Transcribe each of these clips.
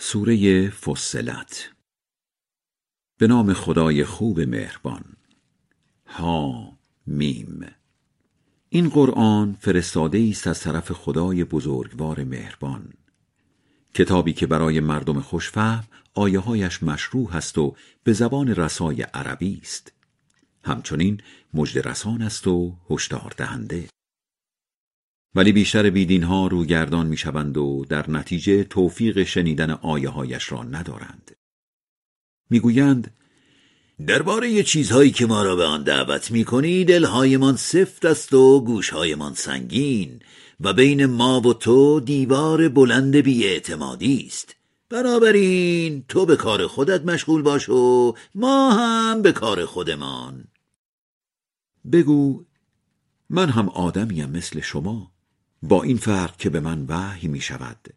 سوره فصلت. به نام خدای خوب مهربان. ها میم این قرآن فرستاده است از طرف خدای بزرگوار مهربان. کتابی که برای مردم خوشفهم آیه هایش مشروع است و به زبان رسای عربی است. همچنین مجد رسان است و هشدار دهنده. ولی بیشتر بیدین ها روگردان می شوند و در نتیجه توفیق شنیدن آیه هایش را ندارند. می‌گویند درباره چیزهایی که ما را به آن دعوت می کنی دلهایمان سفت است و گوشهایمان سنگین و بین ما و تو دیوار بلند بیاعتمادی است. بنابراین تو به کار خودت مشغول باش و ما هم به کار خودمان. بگو من هم آدمیم مثل شما. با این فرق که به من وحی می شود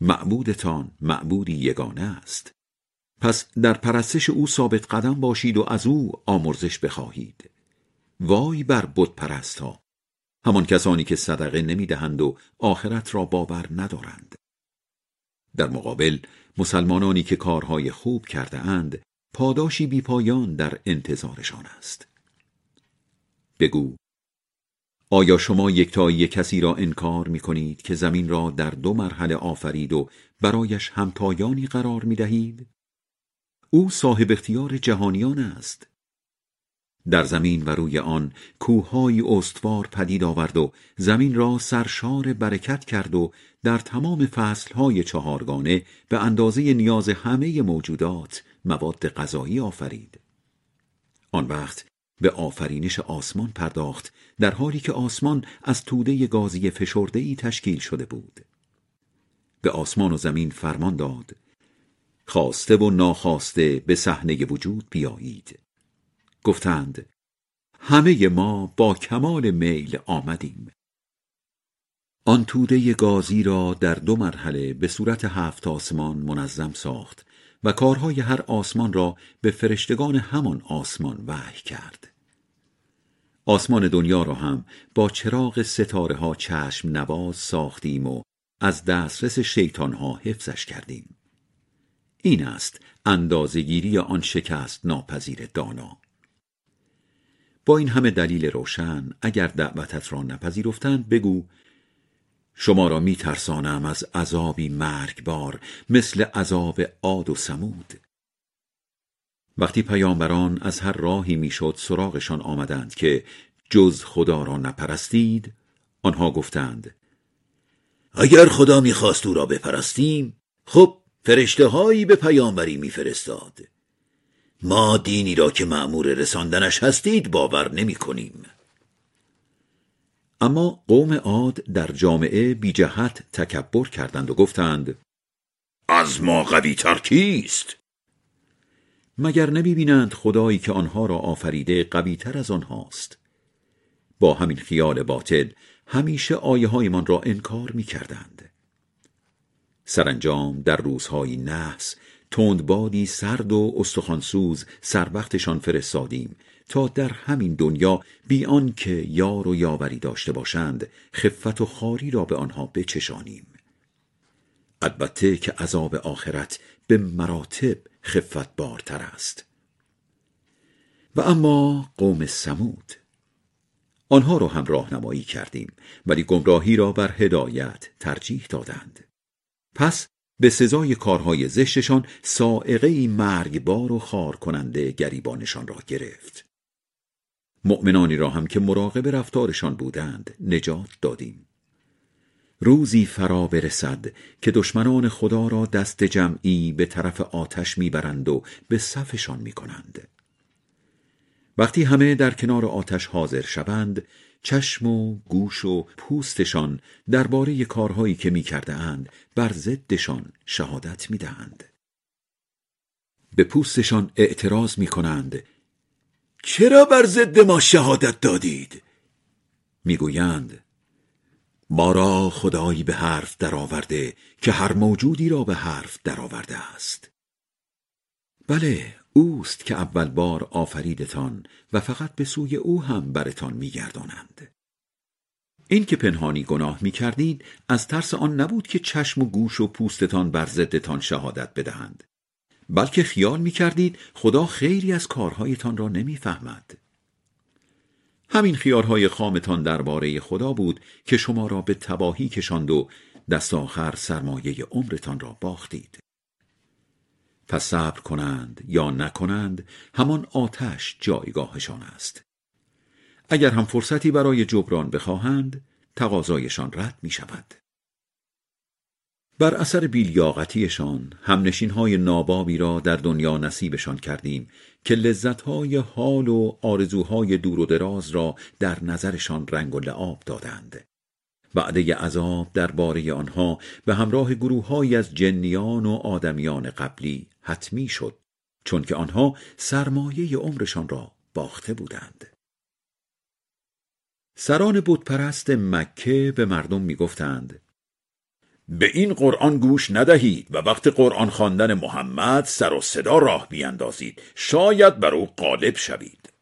معبودتان معبودی یگانه است. پس در پرستش او ثابت قدم باشید و از او آمرزش بخواهید. وای بر بت پرست ها همان کسانی که صدقه نمی دهند و آخرت را باور ندارند. در مقابل مسلمانانی که کارهای خوب کرده اند پاداشی بی پایان در انتظارشان است. بگو آیا شما یکتایی کسی را انکار می کنید که زمین را در دو مرحله آفرید و برایش همتایانی قرار می دهید؟ او صاحب اختیار جهانیان است در زمین و روی آن کوههای استوار پدید آورد و زمین را سرشار برکت کرد و در تمام فصلهای چهارگانه به اندازه نیاز همه موجودات مواد غذایی آفرید آن وقت به آفرینش آسمان پرداخت در حالی که آسمان از توده گازی فشرده ای تشکیل شده بود. به آسمان و زمین فرمان داد. خواسته و ناخواسته به صحنه وجود بیایید. گفتند همه ما با کمال میل آمدیم. آن توده گازی را در دو مرحله به صورت هفت آسمان منظم ساخت. و کارهای هر آسمان را به فرشتگان همان آسمان وحی کرد. آسمان دنیا را هم با چراغ ستاره ها چشم نواز ساختیم و از دسترس شیطان ها حفظش کردیم. این است اندازگیری آن شکست ناپذیر دانا. با این همه دلیل روشن اگر دعوتت را نپذیرفتند بگو شما را می ترسانم از عذابی مرگبار مثل عذاب عاد و سمود. وقتی پیامبران از هر راهی می‌شد سراغشان آمدند که جز خدا را نپرستید آنها گفتند اگر خدا می‌خواست او را بپرستیم خب فرشته هایی به پیامبری میفرستاد. ما دینی را که معمور رساندنش هستید باور نمی کنیم اما قوم عاد در جامعه بی جهت تکبر کردند و گفتند از ما قوی تر کیست؟ مگر نمی بینند خدایی که آنها را آفریده قوی تر از آنهاست؟ با همین خیال باطل همیشه آیه هایمان را انکار می کردند سرانجام در روزهای نحس تندبادی سرد و استخوانسوز سر وقتشان فرستادیم. تا در همین دنیا بی که یار و یاوری داشته باشند خفت و خاری را به آنها بچشانیم. البته که عذاب آخرت به مراتب خفت بارتر است. و اما قوم سمود آنها را هم راهنمایی کردیم ولی گمراهی را بر هدایت ترجیح دادند. پس به سزای کارهای زشتشان سائقه مرگبار و خار کننده گریبانشان را گرفت. مؤمنانی را هم که مراقب رفتارشان بودند نجات دادیم. روزی فرا برسد که دشمنان خدا را دست جمعی به طرف آتش می‌برند و به صفشان می‌کنند. وقتی همه در کنار آتش حاضر شوند چشم و گوش و پوستشان درباره کارهایی که می‌کرده اند بر ضدشان شهادت می‌دهند. به پوستشان اعتراض می‌کنند چرا بر ضد ما شهادت دادید؟ می‌گویند ما را خدایی به حرف درآورده که هر موجودی را به حرف درآورده است. بله اوست که اول بار آفریدتان و فقط به سوی او هم برتان میگردانند. این که پنهانی گناه می کردید از ترس آن نبود که چشم و گوش و پوستتان بر ضدتان شهادت بدهند. بلکه خیال می کردید خدا خیری از کارهایتان را نمی‌فهمد. همین خیالهای خامتان درباره خدا بود که شما را به تباهی کشاند و دست آخر سرمایه عمرتان را باختید. پس صبر کنند یا نکنند همان آتش جایگاهشان است. اگر هم فرصتی برای جبران بخواهند تقاضایشان رد می شود بر اثر بیلیاقتیشان همنشین های نابابی را در دنیا نصیبشان کردیم که لذتهای حال و آرزوهای دور و دراز را در نظرشان رنگ و لعاب دادند. وعده عذاب درباره آنها به همراه گروههایی از جنیان و آدمیان قبلی حتمی شد چون که آنها سرمایه عمرشان را باخته بودند. سران بتپرست مکه به مردم می‌گفتند به این قرآن گوش ندهید و وقت قرآن خواندن محمد سر و صدا راه بیاندازید شاید بر او غالب شوید.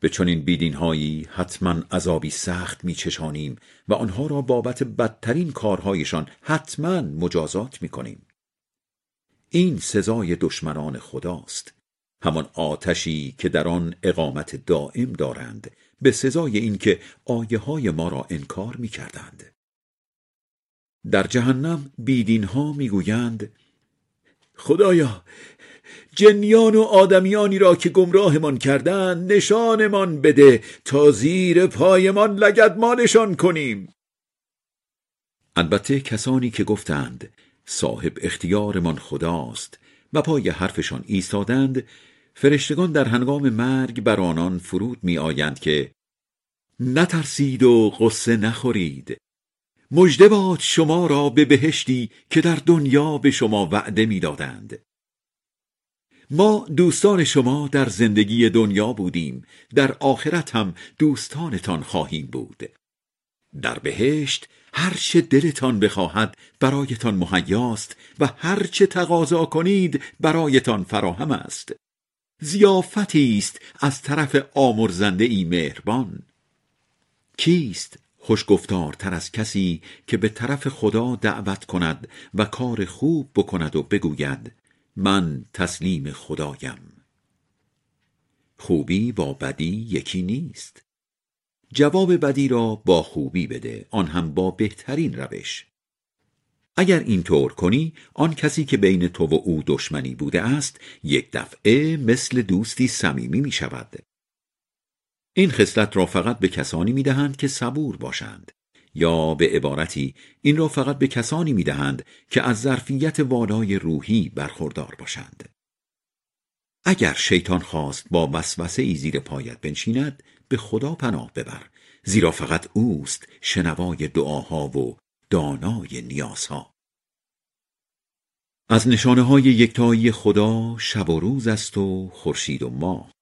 به چنین بیدینهایی حتما عذابی سخت میچشانیم و آنها را بابت بدترین کارهایشان حتما مجازات می‌کنیم. این سزای دشمنان خداست. همان آتشی که در آن اقامت دائم دارند به سزای اینکه آیه های ما را انکار می‌کردند. در جهنم بیدین ها می‌گویند خدایا جنیان و آدمیانی را که گمراهمان کردند نشانمان بده تا زیر پایمان لگدمانشان کنیم. البته کسانی که گفتند صاحب اختیارمان خداست و پای حرفشان ایستادند فرشتگان در هنگام مرگ بر آنان فرود می آیند که نترسید و قصه نخورید. مژده باد شما را به بهشتی که در دنیا به شما وعده می‌دادند. ما دوستان شما در زندگی دنیا بودیم در آخرت هم دوستانتان خواهیم بود. در بهشت هر چه دلتان بخواهد برایتان مهیاست و هر چه تقاضا کنید برایتان فراهم است. زیافتی است از طرف آمرزنده ای مهربان. کیست؟ خوشگفتارتر از کسی که به طرف خدا دعوت کند و کار خوب بکند و بگوید من تسلیم خدایم. خوبی با بدی یکی نیست. جواب بدی را با خوبی بده آن هم با بهترین روش. اگر اینطور کنی آن کسی که بین تو و او دشمنی بوده است یک دفعه مثل دوستی صمیمی می شود این خصلت را فقط به کسانی می دهند که صبور باشند یا به عبارتی این را فقط به کسانی می دهند که از ظرفیت والای روحی برخوردار باشند. اگر شیطان خواست با وسوسه ای زیر پایت بنشیند به خدا پناه ببر زیرا فقط اوست شنوای دعاها و دانای نیازها. از نشانه های یکتایی خدا شب و روز است و خورشید و ماه.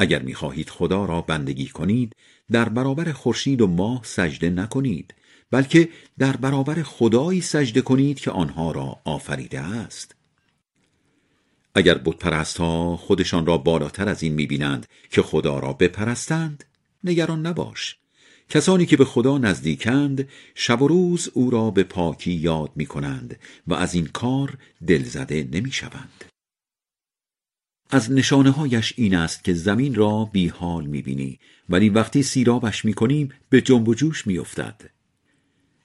اگر می‌خواهید خدا را بندگی کنید در برابر خورشید و ماه سجده نکنید بلکه در برابر خدایی سجده کنید که آنها را آفریده است اگر بتپرست ها خودشان را بالاتر از این می‌بینند که خدا را بپرستند نگران نباش کسانی که به خدا نزدیکند شب و روز او را به پاکی یاد می کنند و از این کار دلزده نمی شوند. از نشانه هایش این است که زمین را بی حال می بینی ولی وقتی سیرابش می کنیم به جنب و جوش می افتد.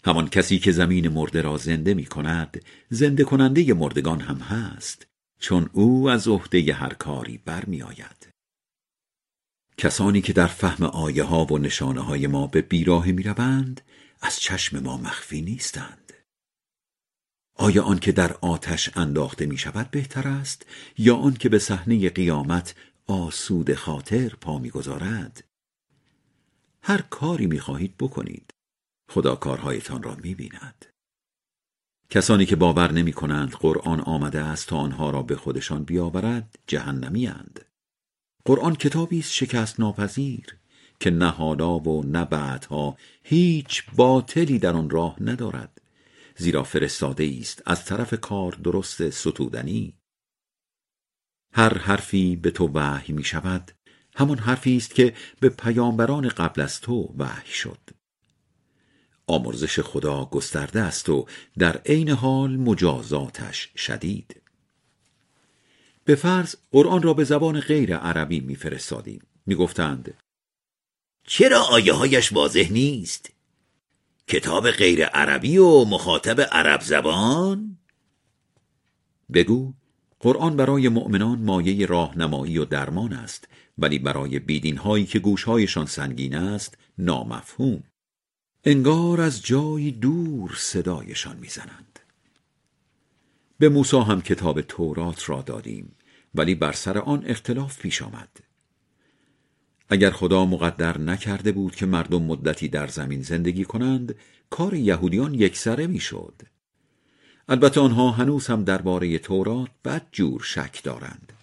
همان کسی که زمین مرده را زنده می کند زنده کننده مردگان هم هست چون او از عهده هر کاری برمی آید. کسانی که در فهم آیه ها و نشانه های ما به بیراه می روند از چشم ما مخفی نیستند. آیا آن که در آتش انداخته می شود بهتر است یا آن که به صحنه قیامت آسود خاطر پا می‌گذارد هر کاری می خواهید بکنید خدا کارهایتان را می بیند. کسانی که باور نمی کنند قرآن آمده است تا آنها را به خودشان بیاورد جهنمی اند. قرآن کتابی است شکست ناپذیر که نه حالا و نه بعدها هیچ باطلی در آن راه ندارد زیرا فرستاده است. از طرف کار درست ستودنی. هر حرفی به تو وحی می شود همان حرفی است که به پیامبران قبل از تو وحی شد. آمرزش خدا گسترده است و در عین حال مجازاتش شدید. به فرض قرآن را به زبان غیر عربی میفرستادیم می‌گفتند چرا آیه هایش واضح نیست؟ کتاب غیر عربی و مخاطب عرب زبان؟ بگو قرآن برای مؤمنان مایه راهنمایی و درمان است ولی برای بیدین هایی که گوشهایشان سنگین است نامفهوم. انگار از جایی دور صدایشان می‌زنند. به موسی هم کتاب تورات را دادیم ولی بر سر آن اختلاف پیش آمد. اگر خدا مقدر نکرده بود که مردم مدتی در زمین زندگی کنند کار یهودیان یکسره می‌شد. البته آنها هنوز هم درباره تورات بد جور شک دارند.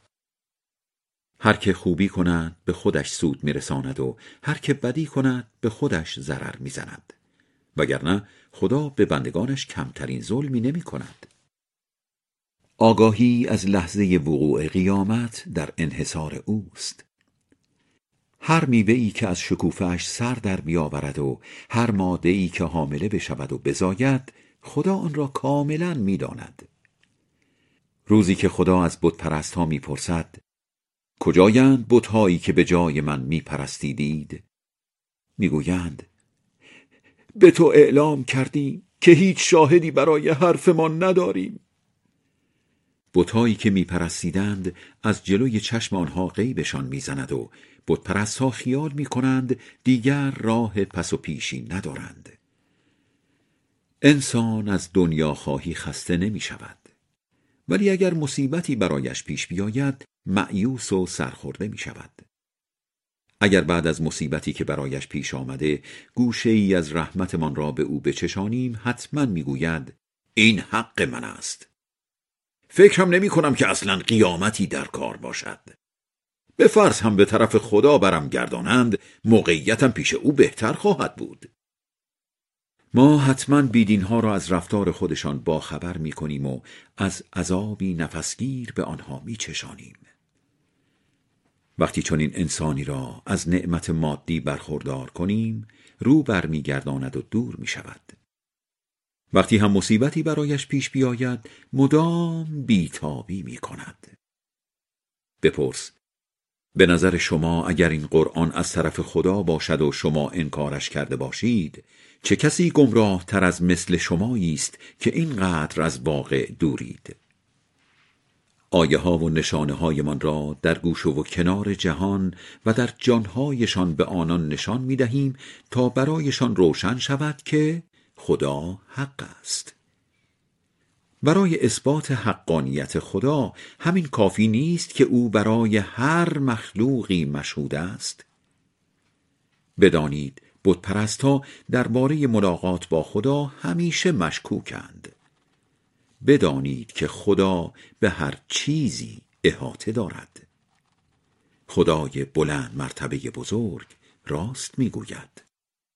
هر که خوبی کند به خودش سود میرساند و هر که بدی کند به خودش ضرر می‌زند. وگرنه خدا به بندگانش کمترین ظلمی نمی کند آگاهی از لحظه وقوع قیامت در انحصار اوست. هر میوه ای که از شکوفهش سر در بیاورد و هر ماده ای که حامله بشود و بزاید خدا آن را کاملا می‌داند. روزی که خدا از بت پرست ها می‌پرسد کجایند بتهایی که به جای من میپرستیدید؟ می‌گویند به تو اعلام کردیم که هیچ شاهدی برای حرفمان نداریم. بتهایی که میپرستیدند از جلوی چشم آنها غیبشان می‌زند و بتپرست ها خیال می‌کنند دیگر راه پس و پیشی ندارند. انسان از دنیا خواهی خسته نمی شود ولی اگر مصیبتی برایش پیش بیاید معیوس و سرخورده می شود اگر بعد از مصیبتی که برایش پیش آمده گوشه ای از رحمتمان را به او بچشانیم حتما می‌گوید این حق من است. فکرم نمی کنم که اصلا قیامتی در کار باشد. به فرض هم به طرف خدا برم گردانند موقعیتم پیش او بهتر خواهد بود ما حتما بیدین ها را از رفتار خودشان باخبر می کنیم و از عذابی نفسگیر به آنها می چشانیم. وقتی چون این انسانی را از نعمت مادی برخوردار کنیم رو برمیگرداند و دور می شود. وقتی هم مصیبتی برایش پیش بیاید مدام بیتابی می کند. بپرس به نظر شما اگر این قرآن از طرف خدا باشد و شما انکارش کرده باشید چه کسی گمراه تر از مثل شمایی است که اینقدر از واقع دورید؟ آیه ها و نشانه هایمان را در گوش و کنار جهان و در جانهایشان به آنان نشان می دهیم تا برایشان روشن شود که خدا حق است. برای اثبات حقانیت خدا همین کافی نیست که او برای هر مخلوقی مشهود است. بدانید بتپرستها درباره ملاقات با خدا همیشه مشکوکند. بدانید که خدا به هر چیزی احاطه دارد. خدای بلند مرتبه بزرگ راست می‌گوید.